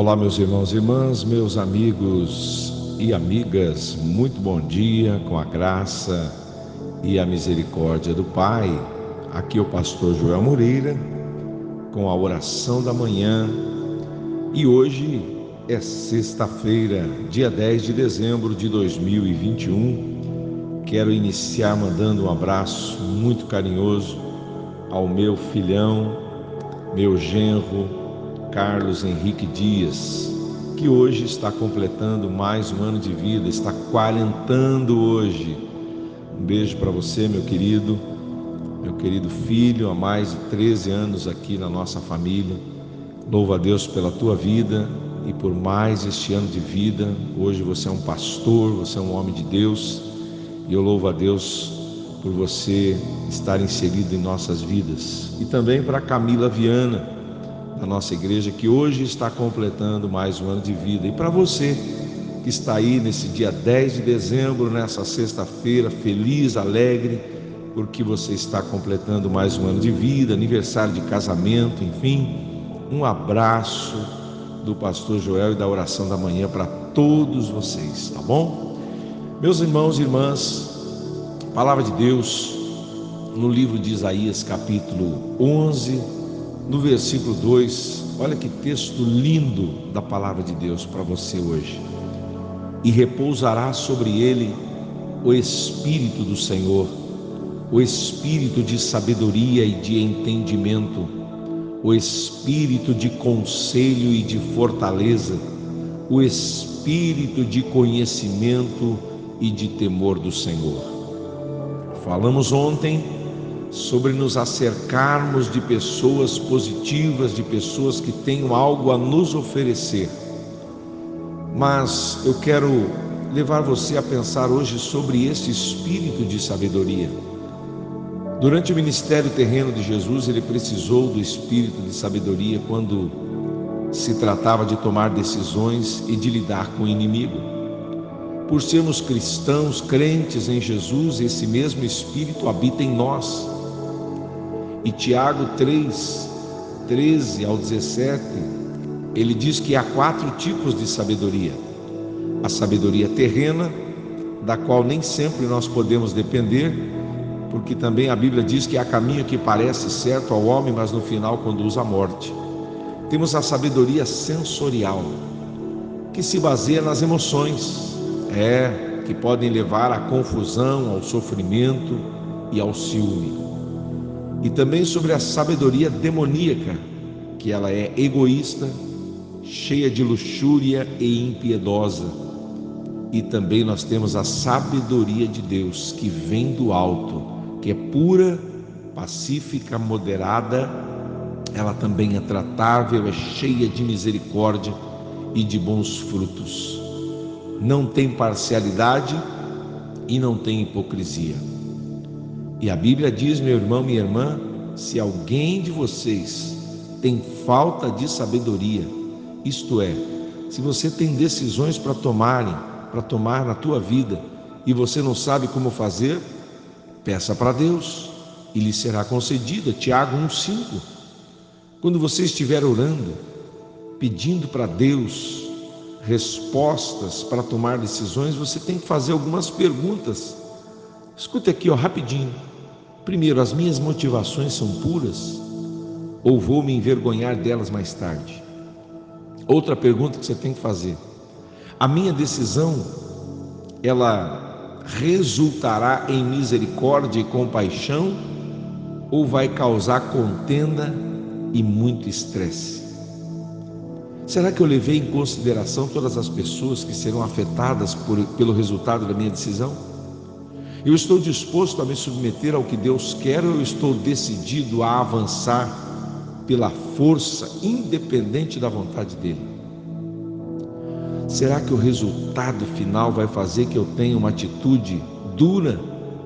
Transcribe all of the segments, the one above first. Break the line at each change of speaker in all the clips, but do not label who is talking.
Olá, meus irmãos e irmãs, meus amigos e amigas, muito bom dia com a graça e a misericórdia do Pai. Aqui é o pastor Joel Moreira com a oração da manhã e hoje é sexta-feira, dia 10 de dezembro de 2021. Quero iniciar mandando um abraço muito carinhoso ao meu filhão, meu genro, Carlos Henrique Dias, que hoje está completando mais um ano de vida, está quarentando hoje. Um beijo para você, meu querido, meu querido filho, há mais de 13 anos aqui na nossa família. Louvo a Deus pela tua vida e por mais este ano de vida. Hoje você é um pastor, você é um homem de Deus e eu louvo a Deus por você estar inserido em nossas vidas. E também para Camila Viana da nossa igreja que hoje está completando mais um ano de vida. E para você que está aí nesse dia 10 de dezembro, nessa sexta-feira, feliz, alegre, porque você está completando mais um ano de vida, aniversário de casamento, enfim, um abraço do pastor Joel e da oração da manhã para todos vocês, tá bom? Meus irmãos e irmãs, palavra de Deus no livro de Isaías, capítulo 11, no versículo 2, olha que texto lindo da palavra de Deus para você hoje. E repousará sobre ele o Espírito do Senhor, o Espírito de sabedoria e de entendimento, o Espírito de conselho e de fortaleza, o Espírito de conhecimento e de temor do Senhor. Falamos ontem sobre nos acercarmos de pessoas positivas, de pessoas que tenham algo a nos oferecer. Mas eu quero levar você a pensar hoje sobre esse espírito de sabedoria. Durante o ministério terreno de Jesus, ele precisou do espírito de sabedoria quando se tratava de tomar decisões e de lidar com o inimigo. Por sermos cristãos, crentes em Jesus, esse mesmo espírito habita em nós e Tiago 3, 13 ao 17, ele diz que há quatro tipos de sabedoria: a sabedoria terrena, da qual nem sempre nós podemos depender, porque também a Bíblia diz que há caminho que parece certo ao homem, mas no final conduz à morte. Temos a sabedoria sensorial, que se baseia nas emoções, é, que podem levar à confusão, ao sofrimento e ao ciúme e também sobre a sabedoria demoníaca, que ela é egoísta, cheia de luxúria e impiedosa. E também nós temos a sabedoria de Deus, que vem do alto, que é pura, pacífica, moderada, ela também é tratável, é cheia de misericórdia e de bons frutos. Não tem parcialidade e não tem hipocrisia. E a Bíblia diz, meu irmão, minha irmã, se alguém de vocês tem falta de sabedoria, isto é, se você tem decisões para tomarem, para tomar na tua vida e você não sabe como fazer, peça para Deus e lhe será concedida. Tiago 1:5. Quando você estiver orando, pedindo para Deus respostas para tomar decisões, você tem que fazer algumas perguntas. Escute aqui, ó, rapidinho. Primeiro, as minhas motivações são puras ou vou me envergonhar delas mais tarde? Outra pergunta que você tem que fazer: a minha decisão ela resultará em misericórdia e compaixão ou vai causar contenda e muito estresse? Será que eu levei em consideração todas as pessoas que serão afetadas por, pelo resultado da minha decisão? Eu estou disposto a me submeter ao que Deus quer ou eu estou decidido a avançar pela força independente da vontade dele? Será que o resultado final vai fazer que eu tenha uma atitude dura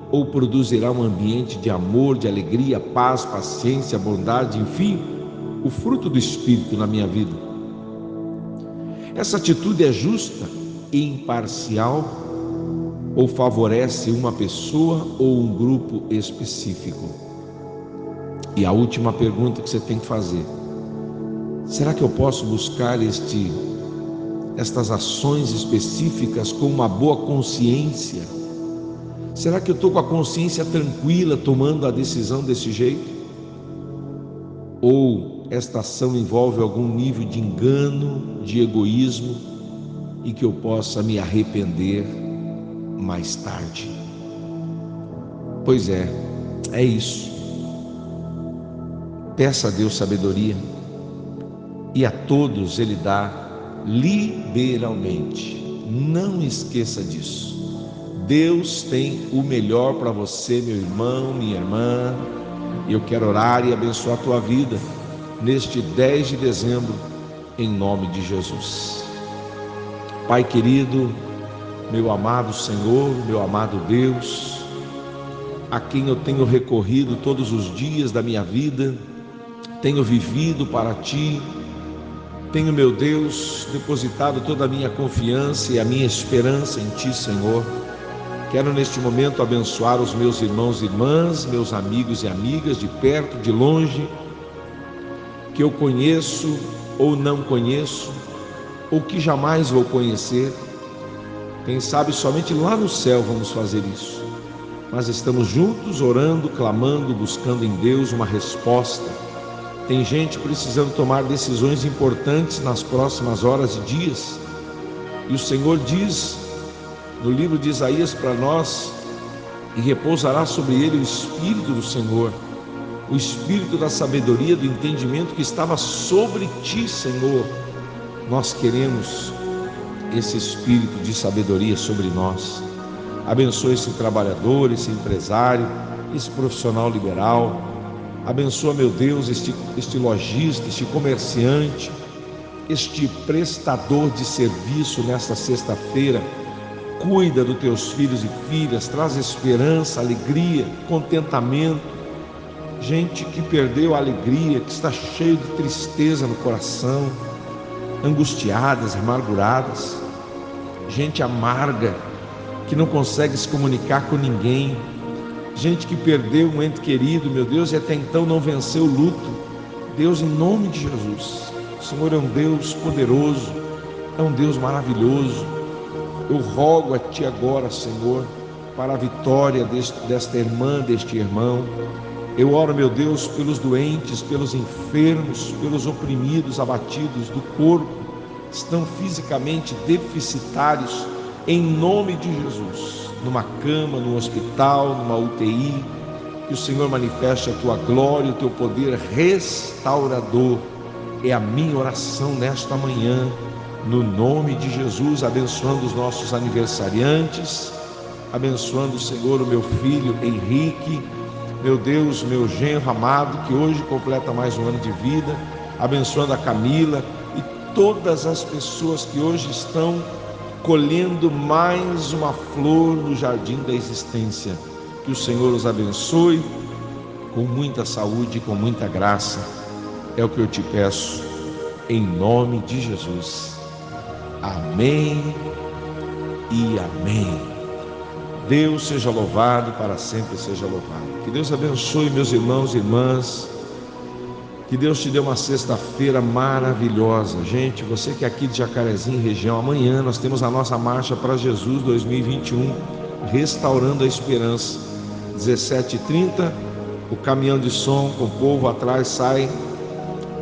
ou produzirá um ambiente de amor, de alegria, paz, paciência, bondade, enfim, o fruto do Espírito na minha vida? Essa atitude é justa e imparcial ou favorece uma pessoa ou um grupo específico? E a última pergunta que você tem que fazer: Será que eu posso buscar este estas ações específicas com uma boa consciência? Será que eu estou com a consciência tranquila tomando a decisão desse jeito? Ou esta ação envolve algum nível de engano, de egoísmo e que eu possa me arrepender mais tarde? Pois é, é isso. Peça a Deus sabedoria e a todos Ele dá liberalmente. Não esqueça disso. Deus tem o melhor para você, meu irmão, minha irmã. Eu quero orar e abençoar a tua vida neste 10 de dezembro, em nome de Jesus. Pai querido, meu amado Senhor, meu amado Deus, a quem eu tenho recorrido todos os dias da minha vida, tenho vivido para ti, tenho, meu Deus, depositado toda a minha confiança e a minha esperança em Ti, Senhor. Quero neste momento abençoar os meus irmãos e irmãs, meus amigos e amigas, de perto, de longe, que eu conheço ou não conheço, ou que jamais vou conhecer. Quem sabe somente lá no céu vamos fazer isso. Mas estamos juntos orando, clamando, buscando em Deus uma resposta tem gente precisando tomar decisões importantes nas próximas horas e dias. E o Senhor diz no livro de Isaías para nós: e repousará sobre ele o Espírito do Senhor, o Espírito da sabedoria, do entendimento que estava sobre ti, Senhor. Nós queremos esse Espírito de sabedoria sobre nós. Abençoe esse trabalhador, esse empresário, esse profissional liberal Abençoa, meu Deus, este, este lojista, este comerciante, este prestador de serviço nesta sexta-feira. Cuida dos teus filhos e filhas, traz esperança, alegria, contentamento. Gente que perdeu a alegria, que está cheio de tristeza no coração, angustiadas, amarguradas. Gente amarga, que não consegue se comunicar com ninguém, gente que perdeu um ente querido, meu Deus, e até então não venceu o luto. Deus, em nome de Jesus, o Senhor é um Deus poderoso, é um Deus maravilhoso. Eu rogo a Ti agora, Senhor, para a vitória deste, desta irmã, deste irmão. Eu oro, meu Deus, pelos doentes, pelos enfermos, pelos oprimidos, abatidos do corpo, estão fisicamente deficitários, em nome de Jesus numa cama, num hospital, numa UTI. Que o Senhor manifeste a tua glória, o teu poder restaurador. É a minha oração nesta manhã, no nome de Jesus, abençoando os nossos aniversariantes, abençoando, Senhor, o meu filho Henrique, meu Deus, meu genro amado, que hoje completa mais um ano de vida, abençoando a Camila todas as pessoas que hoje estão colhendo mais uma flor no jardim da existência. Que o Senhor os abençoe com muita saúde e com muita graça. É o que eu te peço, em nome de Jesus. Amém e amém. Deus seja louvado, para sempre seja louvado. Que Deus abençoe meus irmãos e irmãs que Deus te dê uma sexta-feira maravilhosa. Gente, você que é aqui de Jacarezinho, região, amanhã nós temos a nossa Marcha para Jesus 2021, Restaurando a Esperança. 17h30, o caminhão de som com o povo atrás sai,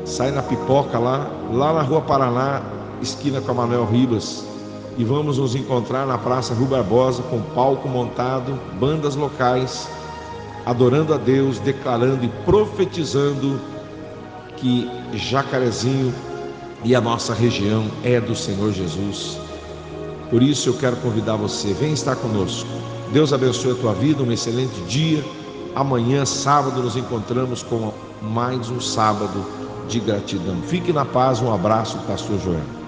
sai na pipoca lá, lá na Rua Paraná, esquina com a Manuel Ribas. E vamos nos encontrar na Praça Rua Barbosa com palco montado, bandas locais, adorando a Deus, declarando e profetizando que Jacarezinho e a nossa região é do Senhor Jesus. Por isso eu quero convidar você, vem estar conosco. Deus abençoe a tua vida, um excelente dia. Amanhã, sábado, nos encontramos com mais um sábado de gratidão. Fique na paz, um abraço, Pastor Joel.